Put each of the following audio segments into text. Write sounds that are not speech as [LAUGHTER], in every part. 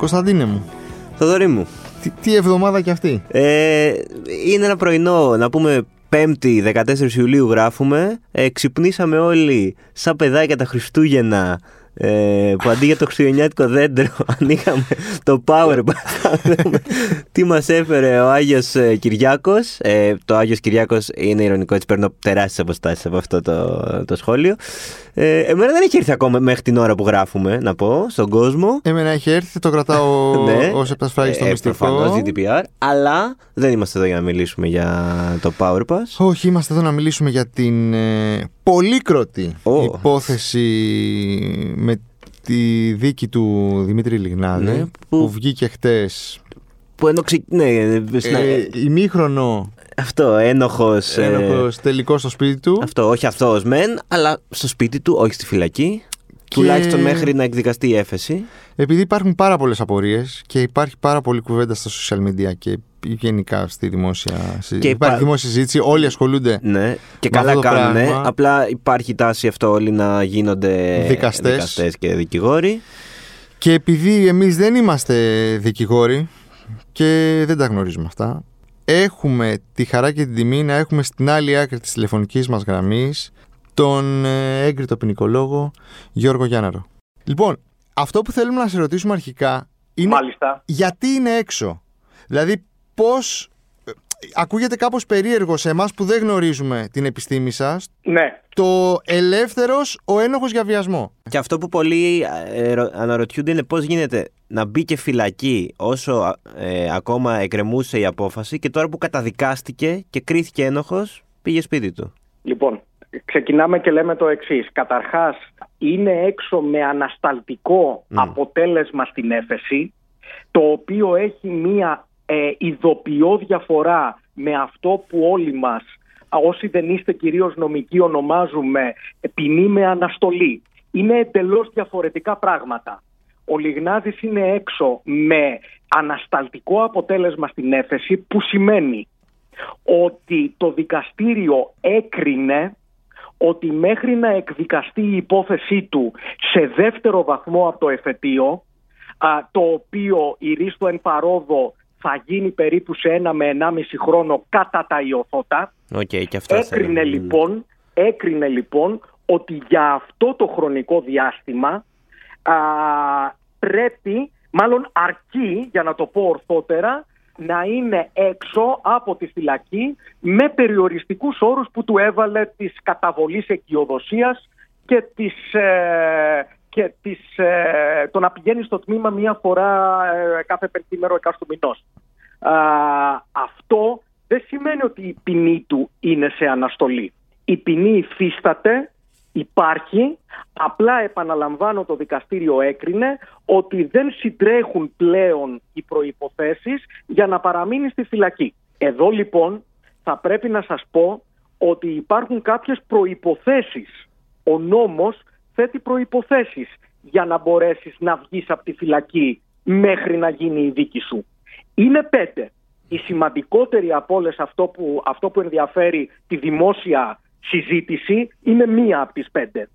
Κωνσταντίνε μου, Θοδωρή μου. τι, τι εβδομάδα κι αυτή; Ε, είναι ένα πρωινό, να πούμε 5η 14 Ιουλίου γράφουμε. Ε, ξυπνήσαμε όλοι σαν παιδάκια τα Χριστούγεννα. Ε, που αντί για το χριστουγεννιάτικο δέντρο [LAUGHS] ανοίγαμε το power bank. τι μας έφερε ο Άγιος ε, Κυριάκος; Ε, το Άγιος Κυριάκος είναι ηρωνικό έτσι παίρνω τεράστιες αποστάσεις από αυτό το, το σχόλιο ε, εμένα δεν έχει έρθει ακόμα μέχρι την ώρα που γράφουμε να πω στον κόσμο Εμένα έχει έρθει, το κρατάω [LAUGHS] ναι. ως επτασφράγιστο Ε, μυστικό. προφανώς GDPR, αλλά δεν είμαστε εδώ για να μιλήσουμε για το Power Pass. Όχι, είμαστε εδώ να μιλήσουμε για την ε, πολύκροτη Ω. υπόθεση με τη δίκη του Δημήτρη Λιγνάδη Ναι, που... που- βγήκε χτες Που ενώ ξε... ναι, σνα- ε, ημίχρονο αυτό, ένοχος, ε, ένοχος τελικό στο σπίτι του αυτό, όχι αυτός μεν, αλλά στο σπίτι του, όχι στη φυλακή. Τουλάχιστον μέχρι να εκδικαστεί η έφεση. επειδή υπάρχουν πάρα πολλές απορίες και υπάρχει πάρα πολλή κουβέντα στα social media και γενικά στη δημόσια συζήτηση. Και υπάρχει υπά- δημόσια συζήτηση, όλοι ασχολούνται Ναι, και Με καλά αυτό το κάνουν. πράγμα- Απλά υπάρχει τάση αυτό όλοι να γίνονται Δικαστές. δικαστές και δικηγόροι. Και επειδή εμείς δεν είμαστε δικηγόροι και δεν τα γνωρίζουμε αυτά, έχουμε τη χαρά και την τιμή να έχουμε στην άλλη άκρη της τηλεφωνικής μας γραμμής τον ε, έγκριτο ποινικολόγο Γιώργο Γιάνναρο. Λοιπόν, αυτό που θέλουμε να σε ρωτήσουμε αρχικά είναι Μάλιστα. γιατί είναι έξω. Δηλαδή πώς... ε, Ακούγεται κάπως περίεργο σε εμάς που δεν γνωρίζουμε την επιστήμη σας Ναι. το ελεύθερος ο ένοχος για βιασμό. Και αυτό που πολλοί ε, ρω- αναρωτιούνται είναι πώς γίνεται να μπήκε φυλακή όσο ε, ακόμα εκκρεμούσε η απόφαση και τώρα που καταδικάστηκε και κρίθηκε ένοχος πήγε σπίτι του. Λοιπόν, ξεκινάμε και λέμε το εξής. Καταρχάς, είναι έξω με ανασταλτικό αποτέλεσμα στην έφεση, το οποίο έχει μία ε, ειδοποιώ διαφορά με αυτό που όλοι μας, α, όσοι δεν είστε κυρίως νομικοί, ονομάζουμε ε, ποινή με αναστολή. Είναι εντελώς διαφορετικά πράγματα. Ο Λιγνάδης είναι έξω με ανασταλτικό αποτέλεσμα στην έφεση που σημαίνει ότι το δικαστήριο έκρινε ότι μέχρι να εκδικαστεί η υπόθεσή του σε δεύτερο βαθμό από το εφετείο, α, το οποίο ειρήσθω εν παρόδω θα γίνει περίπου σε ένα με ενάμιση χρόνο κατά τα ειωθότα, Οκ, και αυτό έκρινε θέλαμε. λοιπόν, έκρινε λοιπόν ότι για αυτό το χρονικό διάστημα α, πρέπει, μάλλον αρκεί, για να το πω ορθότερα, να είναι έξω από τη φυλακή με περιοριστικούς όρους που του έβαλε της καταβολής εκειοδοσίας και, της, ε, και της, ε, το να πηγαίνεις στο τμήμα μία φορά ε, κάθε πεντήμερο εκάστο μηνός. Α, αυτό δεν σημαίνει ότι η ποινή του είναι σε αναστολή. Η ποινή υφίσταται, υπάρχει, απλά επαναλαμβάνω το δικαστήριο έκρινε ότι δεν συντρέχουν πλέον οι προϋποθέσεις για να παραμείνει στη φυλακή. Εδώ λοιπόν θα πρέπει να σας πω ότι υπάρχουν κάποιες προϋποθέσεις. Ο νόμος θέτει προϋποθέσεις για να μπορέσεις να βγεις από τη φυλακή μέχρι να γίνει η δίκη σου. Είναι πέντε. Η σημαντικότερη από όλες αυτό που, αυτό που ενδιαφέρει τη δημόσια συζήτηση είναι μία από τις πέντε.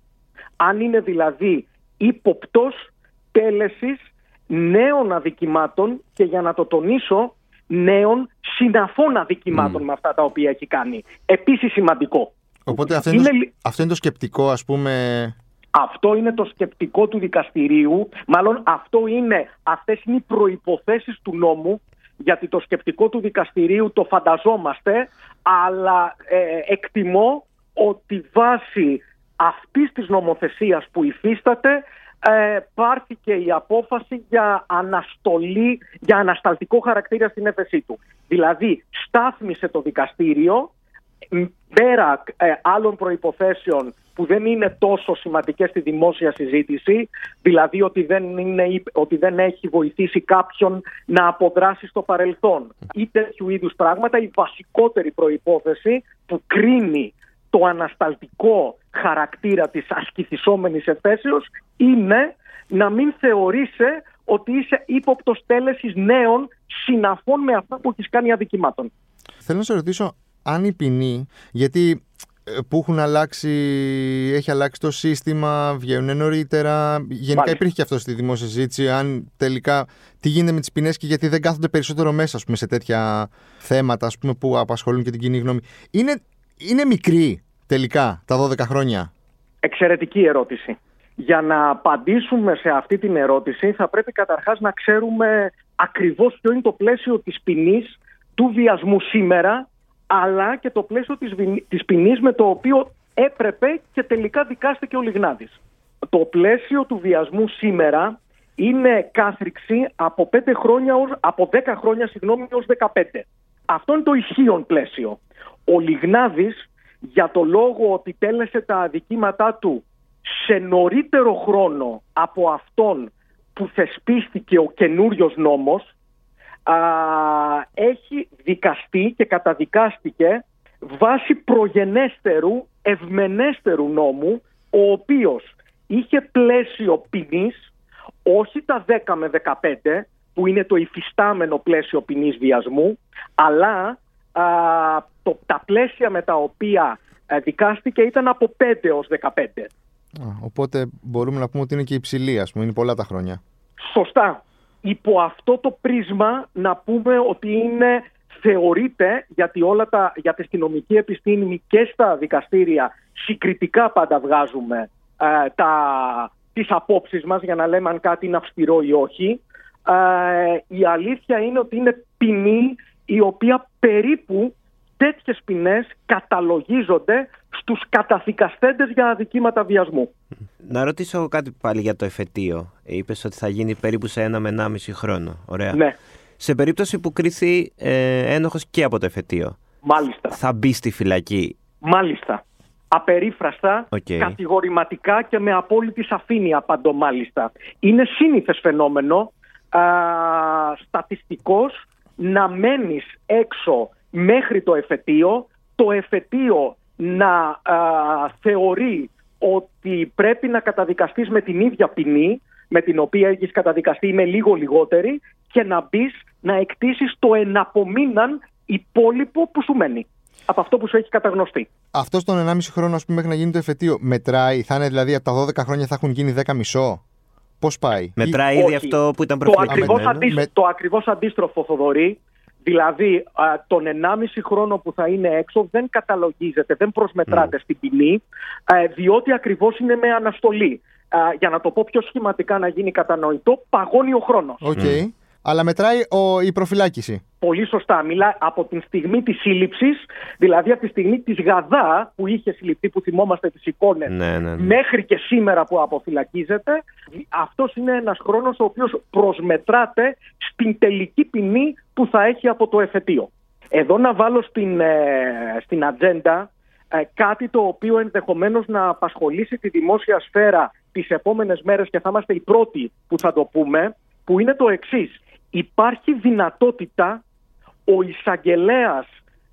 Αν είναι δηλαδή ύποπτος τέλεσης νέων αδικημάτων και για να το τονίσω νέων συναφών αδικημάτων με αυτά τα οποία έχει κάνει. Επίσης σημαντικό. Οπότε αυτό είναι, το, Είναι λι- αυτό είναι το σκεπτικό ας πούμε Αυτό είναι το σκεπτικό του δικαστηρίου, μάλλον αυτό είναι, αυτές είναι οι προϋποθέσεις του νόμου, γιατί το σκεπτικό του δικαστηρίου το φανταζόμαστε, αλλά ε, εκτιμώ ότι βάσει αυτής της νομοθεσίας που υφίσταται ε, πάρθηκε η απόφαση για αναστολή, για ανασταλτικό χαρακτήρα στην έφεσή του. Δηλαδή στάθμισε το δικαστήριο πέρα ε, άλλων προϋποθέσεων που δεν είναι τόσο σημαντικές στη δημόσια συζήτηση, δηλαδή ότι δεν, είναι, ότι δεν έχει βοηθήσει κάποιον να αποδράσει στο παρελθόν ή τέτοιου είδους πράγματα, η βασικότερη προϋπόθεση που κρίνει το ανασταλτικό χαρακτήρα της ασκηθισόμενης εφέσεως είναι να μην θεωρείσαι ότι είσαι ύποπτος τέλεσης νέων συναφών με αυτά που έχεις κάνει αδικημάτων. Θέλω να σε ρωτήσω αν η ποινή, γιατί ε, που έχουν αλλάξει, έχει αλλάξει το σύστημα, βγαίνουν νωρίτερα. Γενικά Μάλιστα. υπήρχε και αυτό στη δημόσια συζήτηση. Αν τελικά τι γίνεται με τις ποινές και γιατί δεν κάθονται περισσότερο μέσα ας πούμε, σε τέτοια θέματα ας πούμε, που απασχολούν και την κοινή γνώμη. Είναι, είναι μικρή τελικά τα 12 χρόνια; Εξαιρετική ερώτηση. Για να απαντήσουμε σε αυτή την ερώτηση θα πρέπει καταρχάς να ξέρουμε ακριβώς ποιο είναι το πλαίσιο της ποινής του βιασμού σήμερα αλλά και το πλαίσιο της, βι- της ποινής με το οποίο έπρεπε και τελικά δικάστηκε ο Λιγνάδης. Το πλαίσιο του βιασμού σήμερα είναι κάθριξη από, 5 χρόνια ως, από 10 χρόνια συγγνώμη, ως 15. Αυτό είναι το ισχύον πλαίσιο. Ο Λιγνάδης για το λόγο ότι τέλεσε τα αδικήματά του σε νωρίτερο χρόνο από αυτόν που θεσπίστηκε ο καινούριος νόμος α, έχει δικαστεί και καταδικάστηκε βάσει προγενέστερου, ευμενέστερου νόμου ο οποίος είχε πλαίσιο ποινής όχι τα 10 με 15 που είναι το υφιστάμενο πλαίσιο ποινής βιασμού αλλά α, το, τα πλαίσια με τα οποία ε, δικάστηκε ήταν από 5 έως 15. Α, οπότε μπορούμε να πούμε ότι είναι και υψηλή, ας πούμε, είναι πολλά τα χρόνια. Σωστά. Υπό αυτό το πρίσμα να πούμε ότι είναι θεωρείται, γιατί όλα τα, για τη αστυνομική επιστήμη και στα δικαστήρια συγκριτικά πάντα βγάζουμε ε, τα, τις απόψεις μας για να λέμε αν κάτι είναι αυστηρό ή όχι. Ε, η αλήθεια είναι ότι είναι ποινή η οποία περίπου τέτοιες ποινές καταλογίζονται στους καταδικαστέντες για αδικήματα βιασμού. Να ρωτήσω κάτι πάλι για το εφετείο. Είπες ότι θα γίνει περίπου σε ένα με ένα μισή χρόνο. Ωραία. Ναι, Σε περίπτωση που κρίθει ε, ένοχος και από το εφετείο, μάλιστα. θα μπει στη φυλακή; Μάλιστα. Απερίφραστα, Οκ. κατηγορηματικά και με απόλυτη σαφήνεια απαντώ μάλιστα. Είναι σύνηθες φαινόμενο α, στατιστικώς να μένεις έξω μέχρι το εφετείο, το εφετείο να α, θεωρεί ότι πρέπει να καταδικαστείς με την ίδια ποινή με την οποία έχεις καταδικαστεί με λίγο λιγότερη και να μπεις να εκτίσεις το εναπομείναν υπόλοιπο που σου μένει από αυτό που σου έχει καταγνωστεί. Αυτός στον 1,5 χρόνο, ας πούμε, μέχρι να γίνει το εφετείο, μετράει, θα είναι δηλαδή από τα 12 χρόνια θα έχουν γίνει 10 μισό; Πώς πάει; Μετράει όχι. ήδη αυτό που ήταν Το προφυλακισμένο. ακριβώς, αντίστροφο, Με- το ακριβώς αντίστροφο, Θοδωρή, δηλαδή α, τον 1,5 χρόνο που θα είναι έξω δεν καταλογίζεται, δεν προσμετράται στην ποινή, α, διότι ακριβώς είναι με αναστολή. Α, για να το πω πιο σχηματικά να γίνει κατανοητό, παγώνει ο χρόνος. Οκ. Αλλά μετράει ο, η προφυλάκηση. Πολύ σωστά. Μιλά από την στιγμή της σύλληψης, δηλαδή από τη στιγμή της γαδά που είχε συλληφθεί, που θυμόμαστε τις εικόνες, Ναι, ναι, ναι. μέχρι και σήμερα που αποφυλακίζεται, αυτός είναι ένας χρόνος ο οποίος προσμετράται στην τελική ποινή που θα έχει από το εφετείο. Εδώ να βάλω στην, ε, στην ατζέντα ε, κάτι το οποίο ενδεχομένως να απασχολήσει τη δημόσια σφαίρα τις επόμενες μέρες και θα είμαστε οι πρώτοι που θα το πούμε, που είναι το εξής. Υπάρχει δυνατότητα ο εισαγγελέας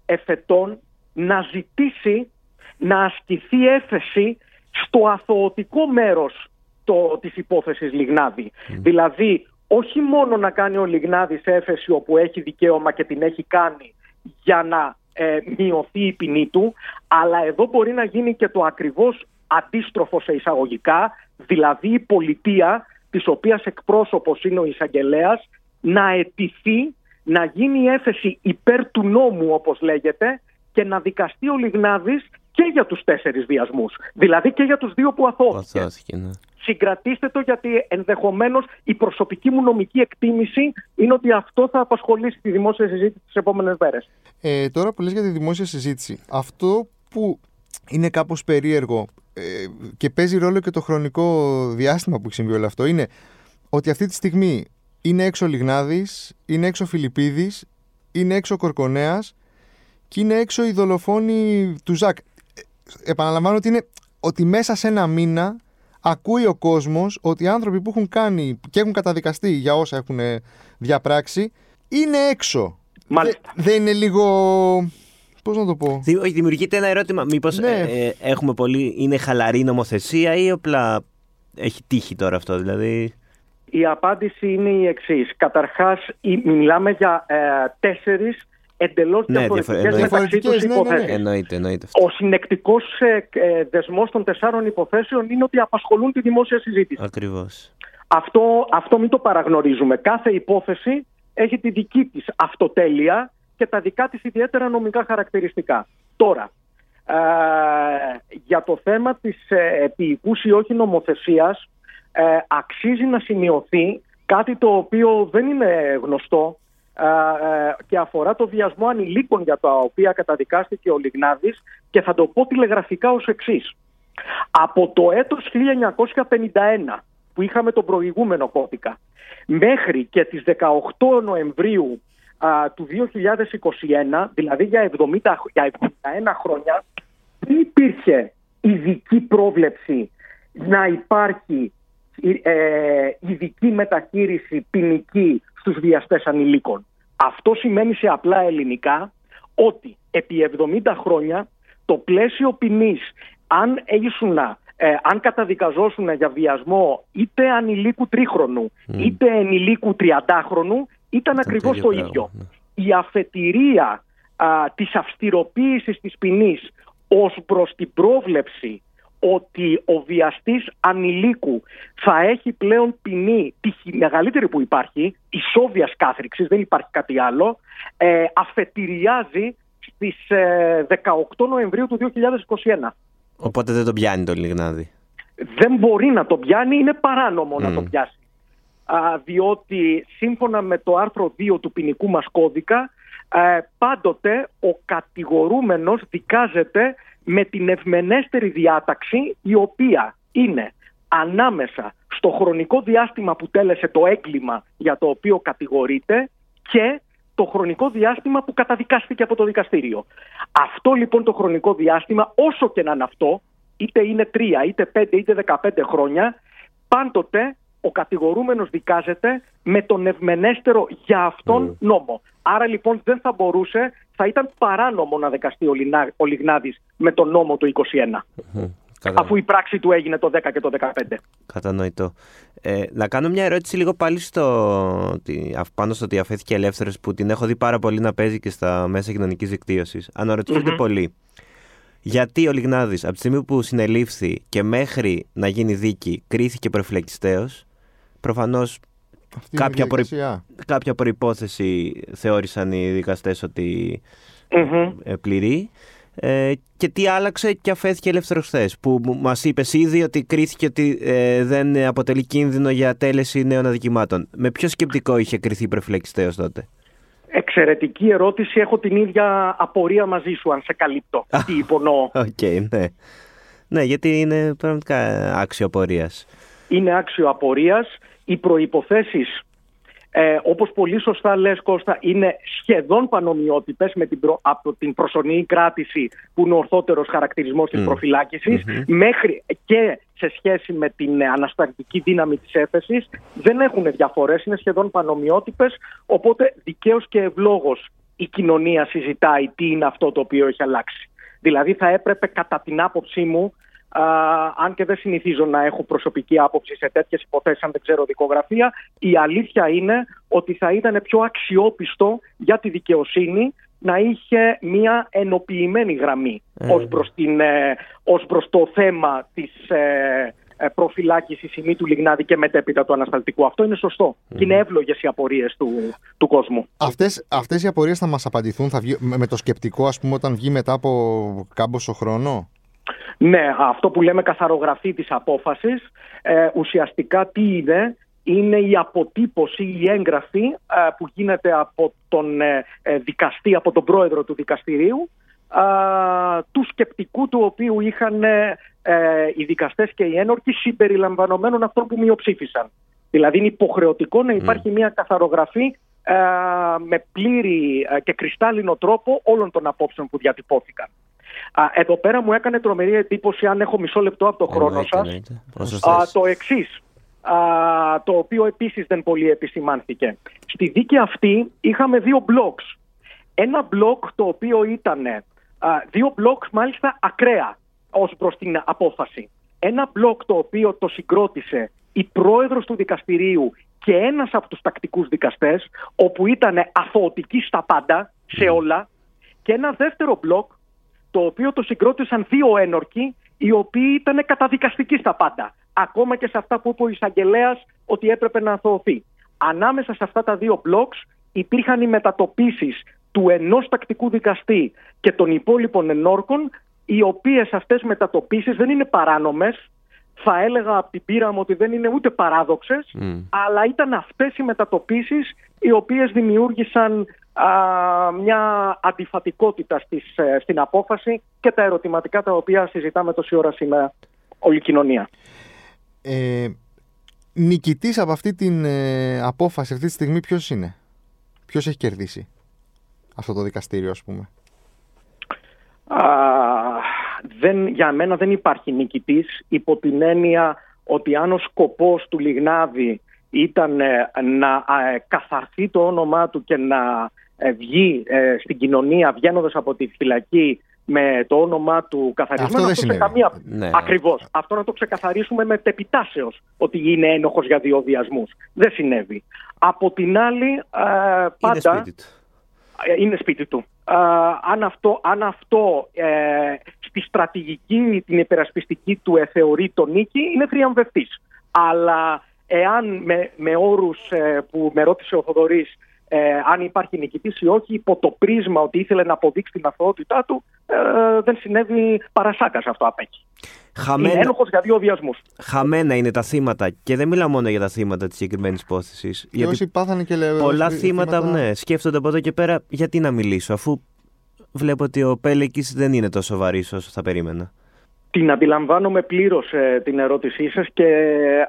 εφετών να ζητήσει να ασκηθεί έφεση στο αθωωτικό μέρος το, της υπόθεσης Λιγνάδη. Δηλαδή, όχι μόνο να κάνει ο Λιγνάδης έφεση όπου έχει δικαίωμα και την έχει κάνει για να ε, μειωθεί η ποινή του, αλλά εδώ μπορεί να γίνει και το ακριβώς αντίστροφο σε εισαγωγικά, δηλαδή η πολιτεία της οποίας εκπρόσωπος είναι ο εισαγγελέας, να αιτηθεί να γίνει η έφεση υπέρ του νόμου όπως λέγεται και να δικαστεί ο Λιγνάδης και για τους τέσσερις βιασμούς. Δηλαδή και για τους δύο που αθώθηκε. Αθώθηκε, ναι. Συγκρατήστε το γιατί ενδεχομένως η προσωπική μου νομική εκτίμηση είναι ότι αυτό θα απασχολήσει τη δημόσια συζήτηση τις επόμενες μέρες. Ε, τώρα που λες για τη δημόσια συζήτηση, αυτό που είναι κάπως περίεργο ε, και παίζει ρόλο και το χρονικό διάστημα που έχει συμβεί όλο αυτό είναι ότι αυτή τη στιγμή είναι έξω ο Λιγνάδης, είναι έξω ο Φιλιππίδης, είναι έξω ο Κορκονέας και είναι έξω οι δολοφόνοι του Ζακ. Ε, Επαναλαμβάνω ότι είναι ότι μέσα σε ένα μήνα ακούει ο κόσμος ότι οι άνθρωποι που έχουν κάνει και έχουν καταδικαστεί για όσα έχουν ε, διαπράξει είναι έξω. Μάλιστα. Δε- δεν είναι λίγο. Πώς να το πω; Δη- όχι, Δημιουργείται ένα ερώτημα. Μήπως Ναι. έχουμε πολύ. είναι χαλαρή νομοθεσία ή απλά έχει τύχει τώρα αυτό, δηλαδή; Η απάντηση είναι η εξής. Καταρχάς, η- μιλάμε για ε, τέσσερις εντελώς Ναι, διαφορετικές διαφορε- μεταξύ τους διαφορετικές, ναι, ναι, ναι. υποθέσεις. Εννοείται, εννοείται αυτό. Ο συνεκτικός ε, δεσμός των τεσσάρων υποθέσεων είναι ότι απασχολούν τη δημόσια συζήτηση. Ακριβώς. Αυτό, αυτό μην το παραγνωρίζουμε. Κάθε υπόθεση έχει τη δική της αυτοτέλεια και τα δικά της ιδιαίτερα νομικά χαρακτηριστικά. Τώρα, ε, για το θέμα της ε, επίοικους ή όχι νομοθεσίας ε, αξίζει να σημειωθεί κάτι το οποίο δεν είναι γνωστό ε, ε, και αφορά το βιασμό ανηλίκων για τα οποία καταδικάστηκε ο Λιγνάδης και θα το πω τηλεγραφικά ως εξής. Από το έτος 1951 που είχαμε τον προηγούμενο κώδικα μέχρι και τις 18 Νοεμβρίου α, του 2021, δηλαδή για, 70, για 71 χρόνια, δεν υπήρχε ειδική πρόβλεψη να υπάρχει ε, ειδική μεταχείριση ποινική στους βιαστές ανηλίκων. Αυτό σημαίνει σε απλά ελληνικά ότι επί 70 χρόνια το πλαίσιο ποινής αν ήσουν ε, αν καταδικαζόσουν για βιασμό είτε ανηλίκου τρίχρονου είτε ενηλίκου τριαντάχρονου ήταν ακριβώς ίδιο το πράγμα, ίδιο. ναι. Η αφετηρία α, της αυστηροποίησης της ποινής ως προς την πρόβλεψη ότι ο βιαστής ανηλίκου θα έχει πλέον ποινή τη χι- μεγαλύτερη που υπάρχει, ισόβιας κάθριξης, δεν υπάρχει κάτι άλλο, ε, αφετηριάζει στις ε, 18 Νοεμβρίου του 2021 Οπότε δεν τον πιάνει το Λιγνάδι. δεν μπορεί να το πιάνει, είναι παράνομο να Μμ. το πιάσει. Α, διότι σύμφωνα με το άρθρο 2 του ποινικού μας κώδικα, ε, πάντοτε ο κατηγορούμενος δικάζεται με την ευμενέστερη διάταξη η οποία είναι ανάμεσα στο χρονικό διάστημα που τέλεσε το έγκλημα για το οποίο κατηγορείται και το χρονικό διάστημα που καταδικάστηκε από το δικαστήριο. Αυτό λοιπόν το χρονικό διάστημα, όσο και να είναι αυτό, είτε είναι 3, είτε 5, είτε 15 χρόνια, πάντοτε ο κατηγορούμενος δικάζεται με τον ευμενέστερο για αυτόν νόμο. Άρα λοιπόν δεν θα μπορούσε, θα ήταν παράνομο να δικαστεί ο, Λινά, ο Λιγνάδης με τον νόμο του 21, Μμμ. Κατα... αφού η πράξη του έγινε το 10 και το 15. Κατανοητό. Ε, να κάνω μια ερώτηση λίγο πάλι στο, ότι- αυ- πάνω στο ότι αφέθηκε ελεύθερος που την έχω δει πάρα πολύ να παίζει και στα μέσα κοινωνικής δικτύωσης. Αναρωτιούνται πολύ. Γιατί ο Λιγνάδης από τη στιγμή που συνελήφθη και μέχρι να γίνει δίκη κρίθηκε προφυλακιστέο, προφανώς Αυτή είναι η κάποια, πρoi- διαδικασία. κάποια προϋπόθεση θεώρησαν οι δικαστές ότι Μμμ. ε, πληρεί. Ε, και τι άλλαξε και αφέθηκε ελεύθερος χθες. Που μου- μας είπες ήδη ότι κρίθηκε ότι ε, δεν αποτελεί κίνδυνο για τέλεση νέων αδικημάτων. Με ποιο σκεπτικό είχε κριθεί προφυλακιστέο τότε; Εξαιρετική ερώτηση. Έχω την ίδια απορία μαζί σου, αν σε καλύπτω. Τι υπονοώ. Οκ, ναι. Ναι, γιατί είναι πραγματικά άξιο απορίας. είναι άξιο απορίας. Οι προϋποθέσεις, ε, όπως πολύ σωστά λες Κώστα, είναι σχεδόν πανομοιότυπες με την προ- από την προσωρινή κράτηση που είναι ο ορθότερος χαρακτηρισμός της προφυλάκησης μέχρι και σε σχέση με την ε, ανασταλτική δύναμη της έφεσης δεν έχουν διαφορές, είναι σχεδόν πανομοιότυπες οπότε δικαίως και ευλόγως η κοινωνία συζητάει τι είναι αυτό το οποίο έχει αλλάξει. Δηλαδή θα έπρεπε κατά την άποψή μου Α, αν και δεν συνηθίζω να έχω προσωπική άποψη σε τέτοιες υποθέσεις αν δεν ξέρω δικογραφία, η αλήθεια είναι ότι θα ήταν πιο αξιόπιστο για τη δικαιοσύνη να είχε μια ενοποιημένη γραμμή ως, προς την, ε, ως προς το θέμα της ε, ε, προφυλάκησης ημί του Λιγνάδη και μετέπειτα του ανασταλτικού. Αυτό είναι σωστό και είναι εύλογες οι απορίες του, του κόσμου. Αυτές, αυτές οι απορίες θα μας απαντηθούν θα βγει, με, με το σκεπτικό ας πούμε όταν βγει μετά από κάμποσο χρόνο; Ναι, αυτό που λέμε καθαρογραφή της απόφασης, ε, ουσιαστικά τι είναι, είναι η αποτύπωση, η έγγραφη ε, που γίνεται από τον ε, ε, δικαστή, από τον πρόεδρο του δικαστηρίου, ε, του σκεπτικού του οποίου είχαν ε, ε, οι δικαστές και οι ένορκοι συμπεριλαμβανομένων αυτών που μειοψήφισαν. Δηλαδή είναι υποχρεωτικό να υπάρχει μια καθαρογραφή ε, με πλήρη ε, και κρυστάλλινο τρόπο όλων των απόψεων που διατυπώθηκαν. Α, εδώ πέρα μου έκανε τρομερή εντύπωση, αν έχω μισό λεπτό από το χρόνο Εννοείται, σας, εννοείται. Όσο α, θες. το εξής. το οποίο επίσης δεν πολύ επισημάνθηκε. Στη δίκη αυτή είχαμε δύο blogs. Ένα blog το οποίο ήταν α, δύο blogs μάλιστα ακραία ως προς την απόφαση. Ένα blog το οποίο το συγκρότησε η πρόεδρος του δικαστηρίου και ένας από τους τακτικούς δικαστές, όπου ήταν αθωωτική στα πάντα, σε όλα και ένα δεύτερο μπλοκ το οποίο το συγκρότησαν δύο ένορκοι οι οποίοι ήταν καταδικαστικοί στα πάντα. Ακόμα και σε αυτά που είπε ο εισαγγελέας ότι έπρεπε να αθωωθεί. Ανάμεσα σε αυτά τα δύο μπλοκς υπήρχαν οι μετατοπίσεις του ενός τακτικού δικαστή και των υπόλοιπων ενόρκων οι οποίες αυτές μετατοπίσεις δεν είναι παράνομες θα έλεγα από την πείρα μου ότι δεν είναι ούτε παράδοξες αλλά ήταν αυτές οι μετατοπίσεις οι οποίες δημιούργησαν μια αντιφατικότητα στις, ε, στην απόφαση και τα ερωτηματικά τα οποία συζητάμε τόση ώρα σήμερα όλη η κοινωνία. Ε, νικητής από αυτή την ε, απόφαση αυτή τη στιγμή ποιος είναι, ποιος έχει κερδίσει αυτό το δικαστήριο ας πούμε; Α, δεν, για μένα δεν υπάρχει νικητής υπό την έννοια ότι αν ο σκοπός του Λιγνάδη ήταν ε, να ε, καθαρθεί το όνομά του και να ε, βγει στην κοινωνία βγαίνοντας από τη φυλακή με το όνομά του καθαρισμένο. Αυτό δεν Καμία... Ναι. Ακριβώς. Αυτό να το ξεκαθαρίσουμε με τεπιτάσεως ότι είναι ένοχος για διοδιασμούς. Δεν συνέβη. Από την άλλη, πάντα... Είναι σπίτι του. αν αυτό, αν αυτό ε, στη στρατηγική, την υπερασπιστική του ε, θεωρεί το νίκη, είναι θριαμβευτής. Αλλά εάν με, με όρους ε, που με ρώτησε ο Θοδωρής ε, αν υπάρχει νικητής ή όχι, υπό το πρίσμα ότι ήθελε να αποδείξει την αθωότητά του, ε, δεν συνέβη παρασάκα αυτό απέχει. Χαμένα... Είναι ένοχος για δύο βιασμούς. Χαμένα είναι τα θύματα και δεν μιλάω μόνο για τα θύματα της συγκεκριμένης υπόθεσης. Γιατί όσοι πάθανε και λέω, πολλά θύματα, θύματα, ναι, σκέφτονται από εδώ και πέρα γιατί να μιλήσω αφού βλέπω ότι ο Πέλεκης δεν είναι τόσο βαρύς όσο θα περίμενα. Την αντιλαμβάνομαι πλήρως ε, την ερώτησή σας και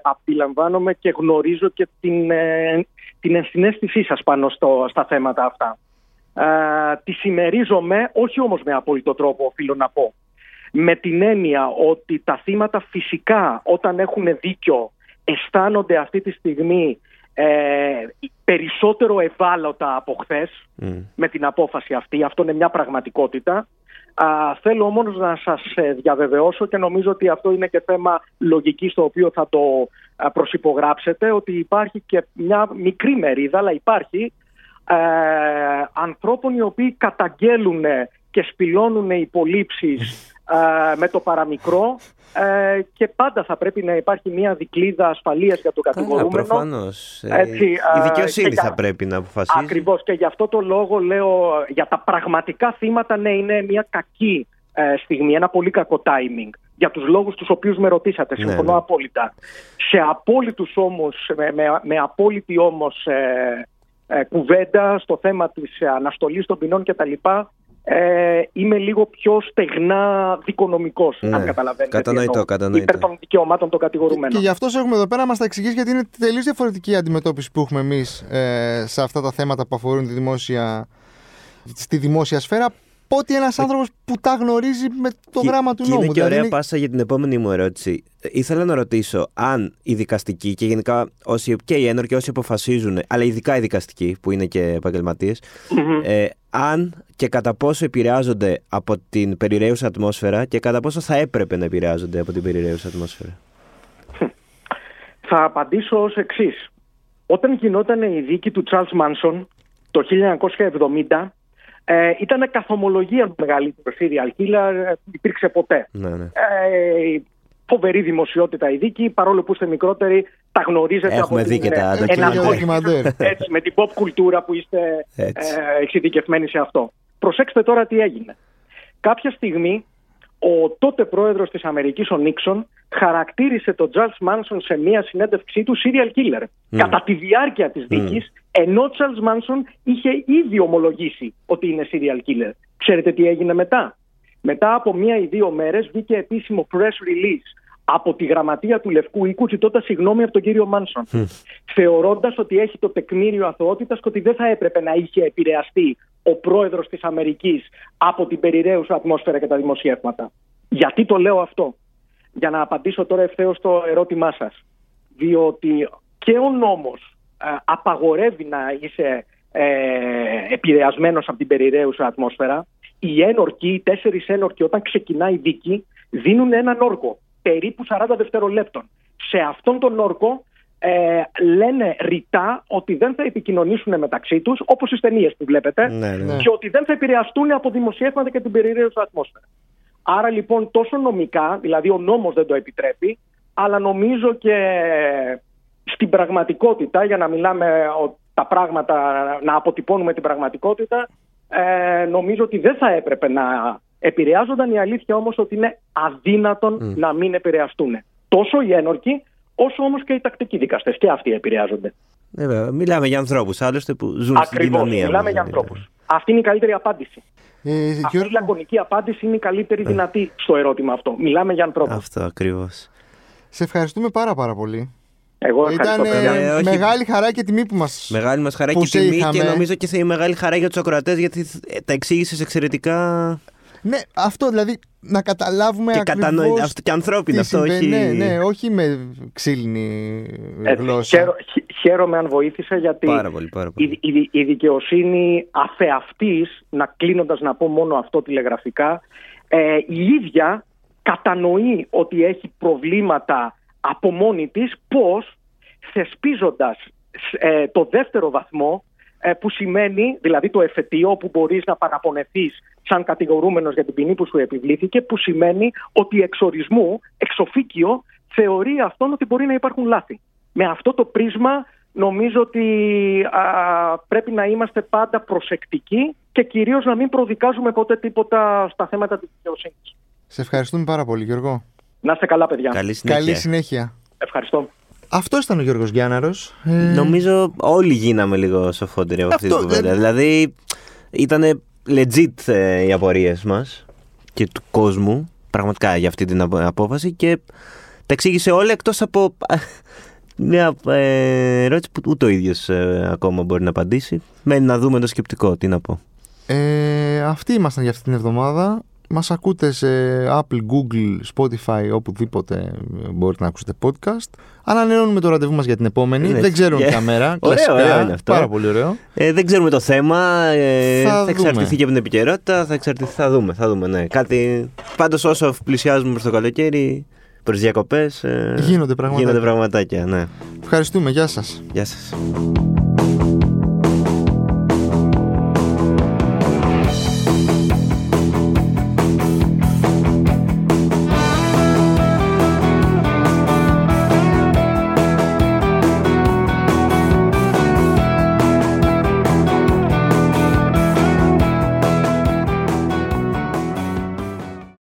αντιλαμβάνομαι και γνωρίζω και την, ε, την ενσυναίσθησή σας πάνω στο, στα θέματα αυτά. Ε, τη συμμερίζομαι, όχι όμως με απόλυτο τρόπο οφείλω να πω. Με την έννοια ότι τα θύματα φυσικά όταν έχουν δίκιο αισθάνονται αυτή τη στιγμή ε, περισσότερο ευάλωτα από χθες με την απόφαση αυτή. Αυτό είναι μια πραγματικότητα. Α, θέλω όμως να σας ε, διαβεβαιώσω και νομίζω ότι αυτό είναι και θέμα λογικής το οποίο θα το προσυπογράψετε ότι υπάρχει και μια μικρή μερίδα αλλά υπάρχει ε, ανθρώπων οι οποίοι καταγγέλουν και σπηλώνουν υπολείψεις ε, με το παραμικρό ε, και πάντα θα πρέπει να υπάρχει μια δικλίδα ασφαλείας για τον κατηγορούμενο. Προφανώς. Ε, Έτσι, η δικαιοσύνη θα πρέπει να αποφασίσει. Ακριβώς και γι' αυτό το λόγο λέω για τα πραγματικά θύματα ναι είναι μια κακή ε, στιγμή, ένα πολύ κακό timing για τους λόγους τους οποίους με ρωτήσατε, ναι, συμφωνώ ναι. απόλυτα. Σε απόλυτους όμως, με, με, με απόλυτη όμως ε, κουβέντα στο θέμα της αναστολής των ποινών κτλ ε, είμαι λίγο πιο στεγνά δικονομικός, ναι. αν καταλαβαίνετε. Κατανοητό, κατανοητό. Υπέρ των δικαιωμάτων των κατηγορουμένων. Και γι' αυτό σε έχουμε εδώ πέρα να μας τα εξηγήσει, γιατί είναι τελείως διαφορετική η αντιμετώπιση που έχουμε εμείς ε, σε αυτά τα θέματα που αφορούν τη δημόσια, στη δημόσια σφαίρα από ότι ένας άνθρωπος που τα γνωρίζει με το και, γράμμα του νόμου. Είναι και δηλαδή ωραία πάσα για την επόμενη μου ερώτηση. Ήθελα να ρωτήσω αν οι δικαστικοί και γενικά όσοι, και οι ένορκοι όσοι αποφασίζουν, αλλά ειδικά οι δικαστικοί που είναι και επαγγελματίες, ε, αν και κατά πόσο επηρεάζονται από την περιραίουσα ατμόσφαιρα και κατά πόσο θα έπρεπε να επηρεάζονται από την περιραίουσα ατμόσφαιρα. Θα απαντήσω ως εξής. Όταν γινόταν η δίκη του Charles Manson το 1970, ε, ήταν καθομολογία του μεγαλύτερου serial killer, ε, υπήρξε ποτέ. Ναι, ναι. Ε, φοβερή δημοσιότητα η δίκη, παρόλο που είστε μικρότεροι, τα γνωρίζετε Έχουμε από δει και τα [LAUGHS] έτσι, με την pop κουλτούρα που είστε ε, εξειδικευμένοι σε αυτό. Προσέξτε τώρα τι έγινε. Κάποια στιγμή ο τότε πρόεδρος της Αμερικής, ο Νίξον, χαρακτήρισε τον Charles Manson σε μία συνέντευξή του serial killer. Κατά τη διάρκεια της δίκης, ενώ ο Charles Manson είχε ήδη ομολογήσει ότι είναι serial killer. Ξέρετε τι έγινε μετά; Μετά από μία ή δύο μέρες βγήκε επίσημο press release από τη γραμματεία του Λευκού Οίκου ζητώντας συγγνώμη από τον κύριο Μάνσον. Mm. Θεωρώντας ότι έχει το τεκμήριο αθωότητας και ότι δεν θα έπρεπε να είχε επηρεαστεί ο πρόεδρος της Αμερικής από την περιραίουσα ατμόσφαιρα και τα δημοσιεύματα. Γιατί το λέω αυτό, Για να απαντήσω τώρα ευθέως στο ερώτημά σας. Διότι και ο νόμος ε, απαγορεύει να είσαι ε, επηρεασμένος από την περιραίουσα ατμόσφαιρα. Οι ένορκοι, οι τέσσερις ένορκοι, όταν ξεκινάει η δίκη, δίνουν έναν όρκο περίπου 40 δευτερολέπτων. Σε αυτόν τον όρκο ε, λένε ρητά ότι δεν θα επικοινωνήσουν μεταξύ τους, όπως στις ταινίες που βλέπετε, Ναι, ναι. Ναι. και ότι δεν θα επηρεαστούν από δημοσιεύματα και την περιραίωση του ατμόσφαιρας. Άρα λοιπόν τόσο νομικά, δηλαδή ο νόμος δεν το επιτρέπει, αλλά νομίζω και στην πραγματικότητα, για να μιλάμε ο- τα πράγματα, να αποτυπώνουμε την πραγματικότητα, ε, νομίζω ότι δεν θα έπρεπε να επηρεάζονταν. Η αλήθεια όμως ότι είναι αδύνατον να μην επηρεαστούν. Τόσο οι ένορκοι, όσο όμως και οι τακτικοί δικαστές. Και αυτοί επηρεάζονται. Ναι, βέβαια. Μιλάμε για ανθρώπους άλλωστε που ζουν στην Ακριβώς. κοινωνία. Μιλάμε μας, για δηλαδή. ανθρώπους. Αυτή είναι η καλύτερη απάντηση. Ε, Αυτή Γιώργο, η λακωνική απάντηση είναι η καλύτερη δυνατή στο ερώτημα αυτό. Μιλάμε για ανθρώπους. Αυτό ακριβώς. σε ευχαριστούμε πάρα πάρα πολύ. Εγώ ευχαριστώ. Ήταν παιδιά. ε, Ε, όχι. μεγάλη χαρά και τιμή που μας... Μεγάλη μας χαρά Που και σε τιμή είχαμε. και νομίζω και θα είναι μεγάλη χαρά για τους ακροατές γιατί ε, τα εξήγησες εξαιρετικά Ναι, αυτό δηλαδή να καταλάβουμε και ακριβώς κατανοητά αυτό και ανθρώπινα τι αυτό, συμβαίνει. όχι... Ναι, ναι, όχι με ξύλινη Ε, γλώσσα. χαίρο- χ- Χαίρομαι αν βοήθησε γιατί Πάρα πολύ, πάρα πολύ. η, η, η δικαιοσύνη αφεαυτής, να κλείνοντας να πω μόνο αυτό τηλεγραφικά, ε, η ίδια κατανοεί ότι έχει προβλήματα από μόνη της, πώς θεσπίζοντας ε, το δεύτερο βαθμό ε, που σημαίνει, δηλαδή το εφετείο που μπορείς να παραπονεθείς σαν κατηγορούμενος για την ποινή που σου επιβλήθηκε, που σημαίνει ότι εξορισμού, εξοφίκιο, θεωρεί αυτόν ότι μπορεί να υπάρχουν λάθη. Με αυτό το πρίσμα νομίζω ότι α, πρέπει να είμαστε πάντα προσεκτικοί και κυρίως να μην προδικάζουμε ποτέ τίποτα στα θέματα της δικαιοσύνης. Σε ευχαριστούμε πάρα πολύ Γιώργο. Να είστε καλά παιδιά. Καλή συνέχεια. Καλή συνέχεια. Ευχαριστώ. Αυτός ήταν ο Γιώργος Γιάνναρος. Ε, Νομίζω όλοι γίναμε λίγο σοφότεροι από αυτής την Αυτό, κουβέντα. δεν- Δηλαδή ήταν legit ε, οι απορίες μας και του κόσμου πραγματικά για αυτή την απο- απόφαση και τα εξήγησε όλα εκτός από α, μια ε, ερώτηση που ούτε ο ίδιος ε, ακόμα μπορεί να απαντήσει. Μένει να δούμε το σκεπτικό, τι να πω. Ε, αυτοί ήμασταν για αυτή την εβδομάδα. Μας ακούτε σε Apple, Google, Spotify, οπουδήποτε μπορείτε να ακούσετε podcast. Ανανεώνουμε το ραντεβού μας για την επόμενη. Ναι, Δεν ξέρουμε yeah. ποια μέρα. Ωραίο, Κλασικά. ωραίο είναι αυτό. Πάρα πολύ ωραίο. Ε, δεν ξέρουμε το θέμα. Ε, Θα θα, δούμε. εξαρτηθεί και από την επικαιρότητα. Θα εξαρτηθεί. Θα δούμε. Θα δούμε ναι. Κάτι. Πάντως, όσο πλησιάζουμε προς το καλοκαίρι, προς διακοπές. Ε, Γίνονται πραγματάκια. Γίνονται πραγματάκια. Ναι. Ευχαριστούμε. Γεια σας. Γεια σας.